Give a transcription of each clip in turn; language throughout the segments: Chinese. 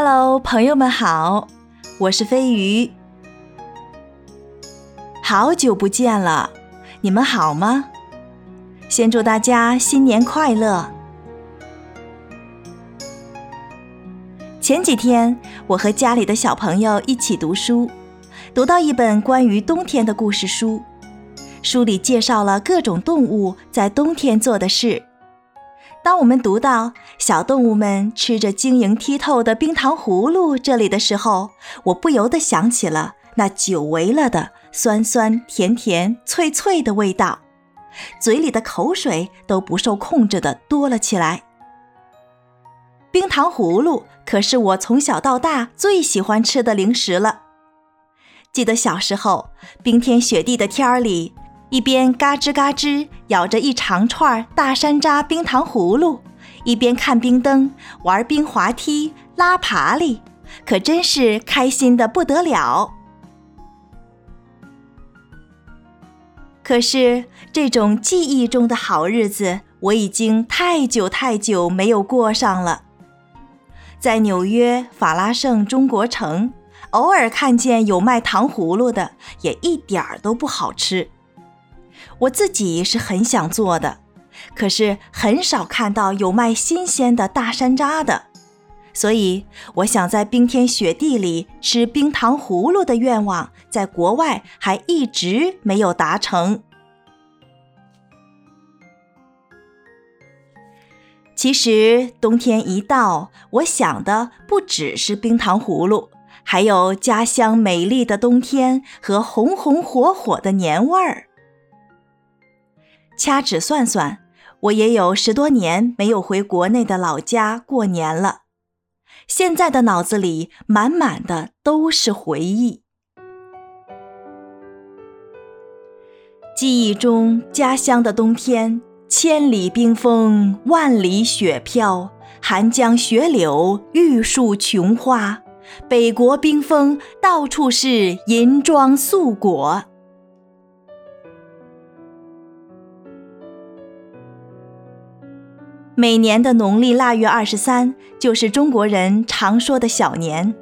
Hello，朋友们好，我是飞鱼。好久不见了，你们好吗？先祝大家新年快乐。前几天，我和家里的小朋友一起读书，读到一本关于冬天的故事书，书里介绍了各种动物在冬天做的事。当我们读到小动物们吃着晶莹剔透的冰糖葫芦这里的时候，我不由得想起了那久违了的酸酸甜甜脆脆的味道，嘴里的口水都不受控制的多了起来。冰糖葫芦可是我从小到大最喜欢吃的零食了。记得小时候，冰天雪地的天儿里。一边嘎吱嘎吱咬着一长串大山楂冰糖葫芦，一边看冰灯、玩冰滑梯、拉爬犁，可真是开心的不得了。可是这种记忆中的好日子，我已经太久太久没有过上了。在纽约法拉盛中国城，偶尔看见有卖糖葫芦的，也一点儿都不好吃。我自己是很想做的，可是很少看到有卖新鲜的大山楂的，所以我想在冰天雪地里吃冰糖葫芦的愿望，在国外还一直没有达成。其实冬天一到，我想的不只是冰糖葫芦，还有家乡美丽的冬天和红红火火的年味儿。掐指算算，我也有十多年没有回国内的老家过年了。现在的脑子里满满的都是回忆。记忆中家乡的冬天，千里冰封，万里雪飘，寒江雪柳，玉树琼花，北国冰封，到处是银装素裹。每年的农历腊月二十三，就是中国人常说的小年。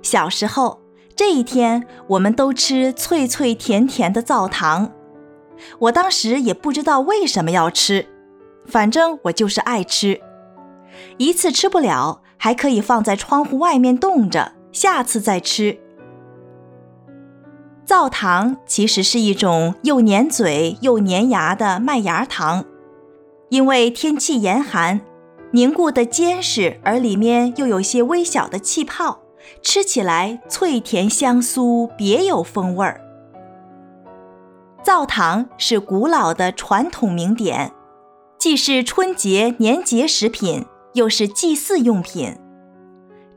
小时候这一天，我们都吃脆脆甜甜的灶糖。我当时也不知道为什么要吃，反正我就是爱吃。一次吃不了，还可以放在窗户外面冻着，下次再吃。灶糖其实是一种又粘嘴又粘牙的麦芽糖。因为天气严寒，凝固的坚实，而里面又有些微小的气泡，吃起来脆甜香酥，别有风味儿。灶糖是古老的传统名点，既是春节年节食品，又是祭祀用品。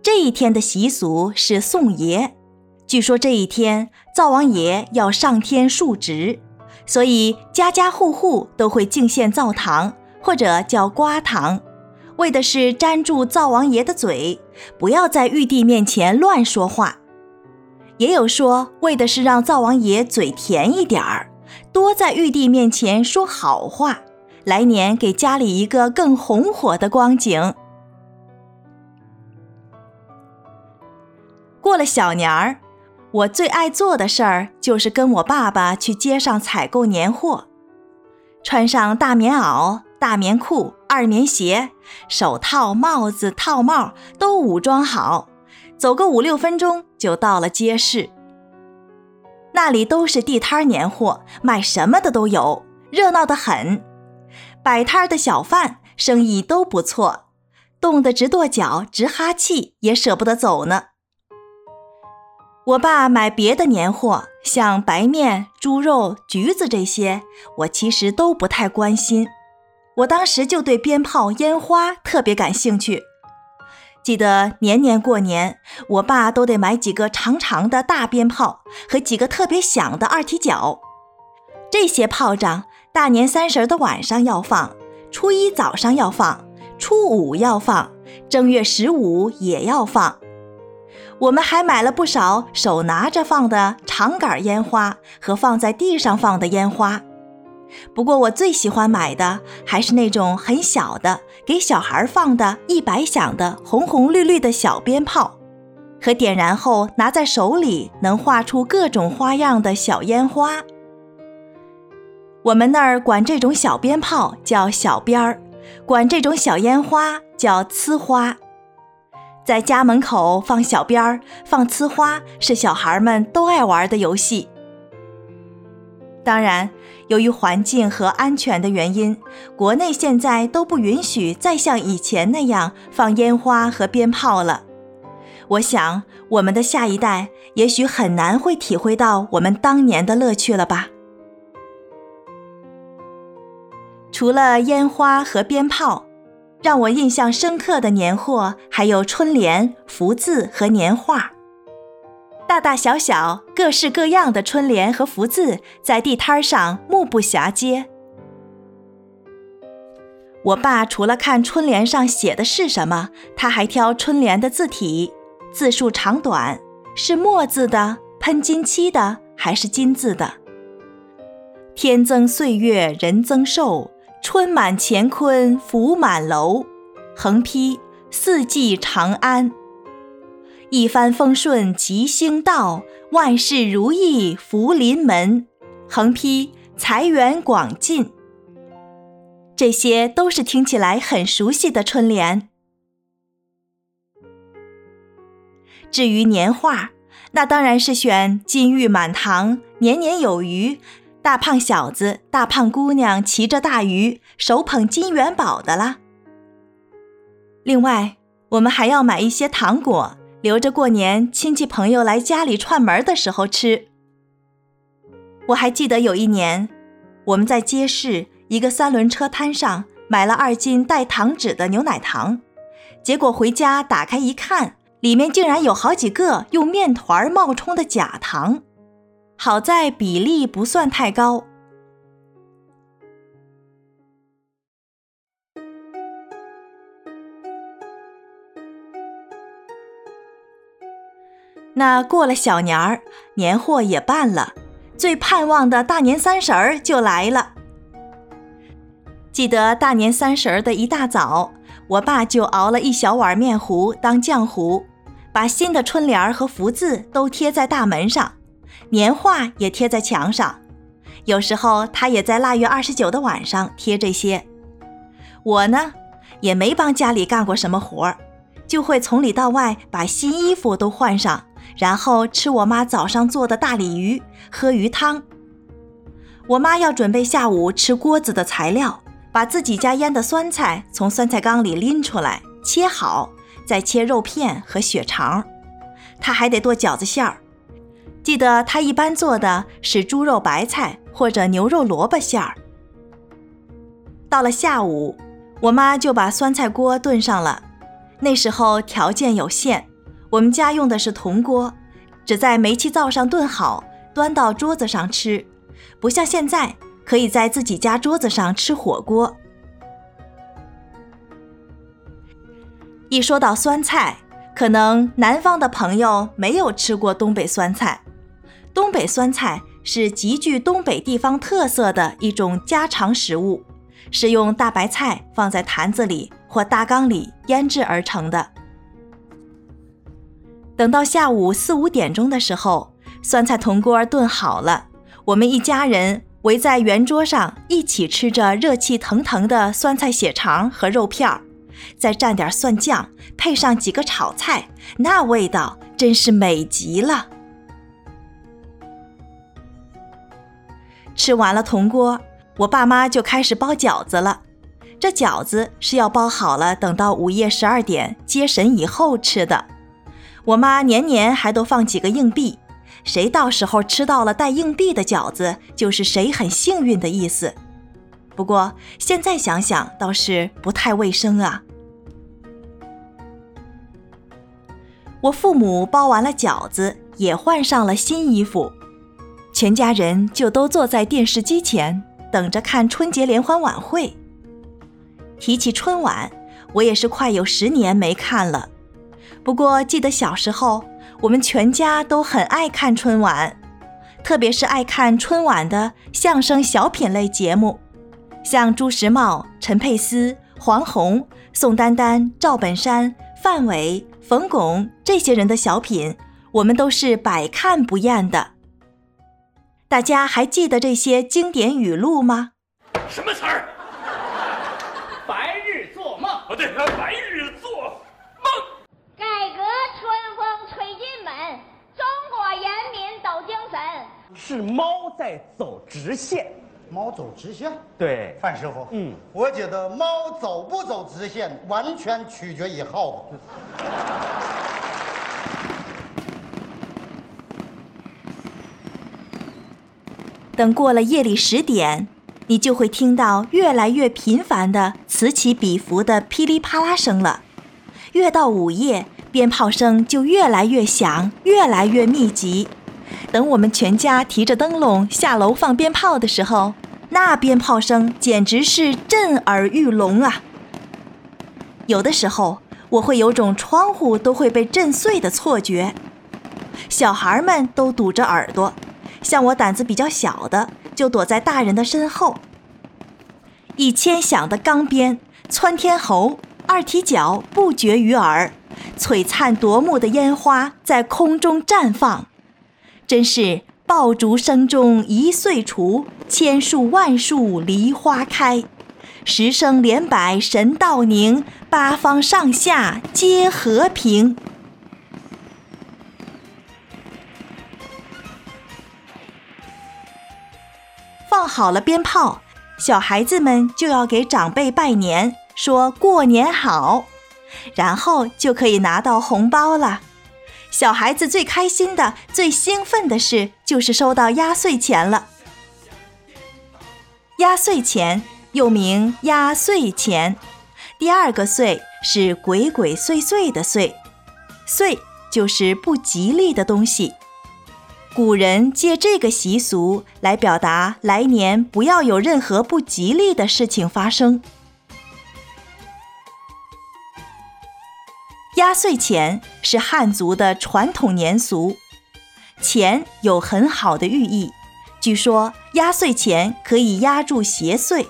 这一天的习俗是送爷，据说这一天灶王爷要上天述职，所以家家户户都会敬献灶糖。或者叫瓜糖，为的是粘住灶王爷的嘴，不要在玉帝面前乱说话。也有说，为的是让灶王爷嘴甜一点儿，多在玉帝面前说好话，来年给家里一个更红火的光景。过了小年儿，我最爱做的事儿就是跟我爸爸去街上采购年货，穿上大棉袄。大棉裤、二棉鞋、手套、帽子、套帽都武装好，走个五六分钟就到了街市。那里都是地摊年货，卖什么的都有，热闹得很。摆摊的小贩生意都不错，冻得直跺脚、直哈气，也舍不得走呢。我爸买别的年货，像白面、猪肉、橘子这些，我其实都不太关心。我当时就对鞭炮、烟花特别感兴趣。记得年年过年，我爸都得买几个长长的大鞭炮和几个特别响的二踢脚。这些炮仗，大年三十的晚上要放，初一早上要放，初五要放，正月十五也要放。我们还买了不少手拿着放的长杆烟花和放在地上放的烟花。不过我最喜欢买的还是那种很小的，给小孩放的一百响的红红绿绿的小鞭炮，和点燃后拿在手里能画出各种花样的小烟花。我们那儿管这种小鞭炮叫小鞭儿，管这种小烟花叫呲花。在家门口放小鞭儿、放呲花是小孩们都爱玩的游戏。当然，由于环境和安全的原因，国内现在都不允许再像以前那样放烟花和鞭炮了。我想，我们的下一代也许很难会体会到我们当年的乐趣了吧。除了烟花和鞭炮，让我印象深刻的年货还有春联、福字和年画。大大小小、各式各样的春联和福字在地摊上目不暇接。我爸除了看春联上写的是什么，他还挑春联的字体、字数长短，是墨字的、喷金漆的还是金字的。天增岁月人增寿。春满乾坤福满楼，横批四季长安，一帆风顺吉星到，万事如意福临门，横批财源广进。这些都是听起来很熟悉的春联。至于年画，那当然是选金玉满堂，年年有余。大胖小子、大胖姑娘骑着大鱼，手捧金元宝的啦。另外，我们还要买一些糖果，留着过年亲戚朋友来家里串门的时候吃。我还记得有一年，我们在街市一个三轮车摊上买了二斤带糖纸的牛奶糖，结果回家打开一看，里面竟然有好几个用面团冒充的假糖。好在比例不算太高。那过了小年儿，年货也办了，最盼望的大年三十儿就来了。记得大年三十儿的一大早，我爸就熬了一小碗面糊当浆糊，把新的春联儿和福字都贴在大门上。年画也贴在墙上，有时候他也在腊月二十九的晚上贴这些。我呢，也没帮家里干过什么活儿，就会从里到外把新衣服都换上，然后吃我妈早上做的大鲤鱼，喝鱼汤。我妈要准备下午吃锅子的材料，把自己家腌的酸菜从酸菜缸里拎出来，切好，再切肉片和血肠。她还得剁饺子馅儿。记得他一般做的是猪肉白菜或者牛肉萝卜馅儿。到了下午，我妈就把酸菜锅炖上了。那时候条件有限，我们家用的是铜锅，只在煤气灶上炖好，端到桌子上吃，不像现在可以在自己家桌子上吃火锅。一说到酸菜，可能南方的朋友没有吃过东北酸菜。东北酸菜是极具东北地方特色的一种家常食物，是用大白菜放在坛子里或大缸里腌制而成的。等到下午四五点钟的时候，酸菜铜锅炖好了，我们一家人围在圆桌上一起吃着热气腾腾的酸菜血肠和肉片儿，再蘸点蒜酱，配上几个炒菜，那味道真是美极了。吃完了铜锅，我爸妈就开始包饺子了。这饺子是要包好了，等到午夜十二点接神以后吃的。我妈年年还都放几个硬币，谁到时候吃到了带硬币的饺子，就是谁很幸运的意思。不过现在想想，倒是不太卫生啊。我父母包完了饺子，也换上了新衣服。全家人就都坐在电视机前，等着看春节联欢晚会。提起春晚，我也是快有十年没看了。不过记得小时候，我们全家都很爱看春晚。特别是爱看春晚的相声小品类节目，像朱时茂、陈佩斯、黄宏、宋丹丹、赵本山、范伟、冯巩这些人的小品，我们都是百看不厌的。大家还记得这些经典语录吗？什么词儿？白日做梦。哦，对，白日做梦。改革春风吹进门，中国人民都精神。是猫在走直线。猫走直线？对，范师傅。嗯，我觉得猫走不走直线，完全取决于耗子。等过了夜里十点，你就会听到越来越频繁的此起彼伏的噼里啪啦声了。越到午夜，鞭炮声就越来越响，越来越密集。等我们全家提着灯笼下楼放鞭炮的时候，那鞭炮声简直是震耳欲聋啊！有的时候，我会有种窗户都会被震碎的错觉。小孩们都堵着耳朵。像我胆子比较小的，就躲在大人的身后。一千响的钢鞭、窜天猴、二踢脚不绝于耳，璀璨夺目的烟花在空中绽放，真是爆竹声中一岁除，千树万树梨花开，十声连百神道宁，八方上下皆和平。放好了鞭炮，小孩子们就要给长辈拜年，说过年好，然后就可以拿到红包了。小孩子最开心的、最兴奋的事就是收到压岁钱了。压岁钱又名压岁钱，第二个岁是鬼鬼祟祟的祟，祟就是不吉利的东西。古人借这个习俗来表达来年不要有任何不吉利的事情发生。压岁钱是汉族的传统年俗，钱有很好的寓意。据说压岁钱可以压住邪祟，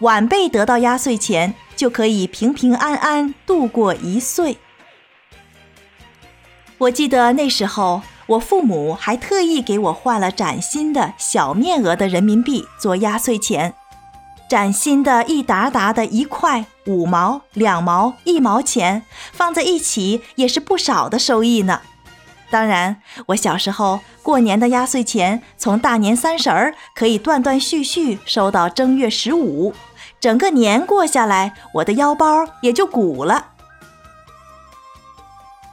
晚辈得到压岁钱就可以平平安安度过一岁。我记得那时候。我父母还特意给我换了崭新的小面额的人民币做压岁钱，崭新的一沓沓的一块、五毛、两毛、一毛钱放在一起也是不少的收益呢。当然，我小时候过年的压岁钱从大年三十儿可以断断续续收到正月十五，整个年过下来，我的腰包也就鼓了。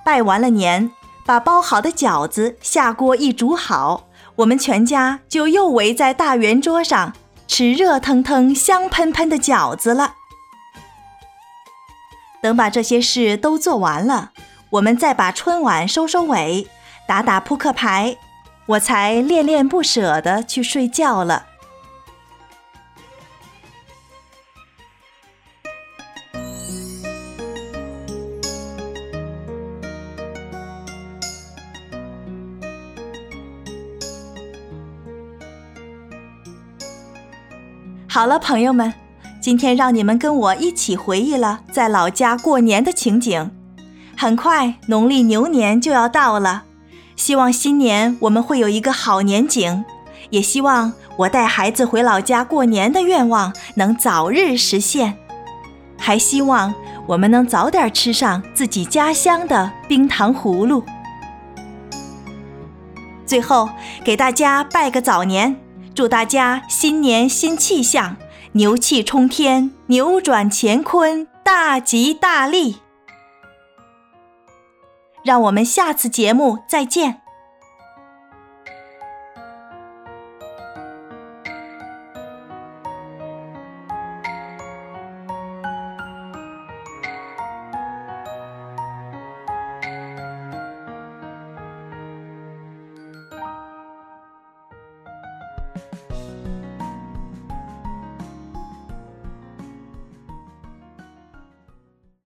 拜完了年。把包好的饺子下锅一煮好，我们全家就又围在大圆桌上吃热腾腾、香喷喷的饺子了。等把这些事都做完了，我们再把春晚收收尾，打打扑克牌，我才恋恋不舍地去睡觉了。好了，朋友们，今天让你们跟我一起回忆了在老家过年的情景。很快，农历牛年就要到了，希望新年我们会有一个好年景，也希望我带孩子回老家过年的愿望能早日实现，还希望我们能早点吃上自己家乡的冰糖葫芦。最后，给大家拜个早年。祝大家新年新气象，牛气冲天，扭转乾坤，大吉大利！让我们下次节目再见。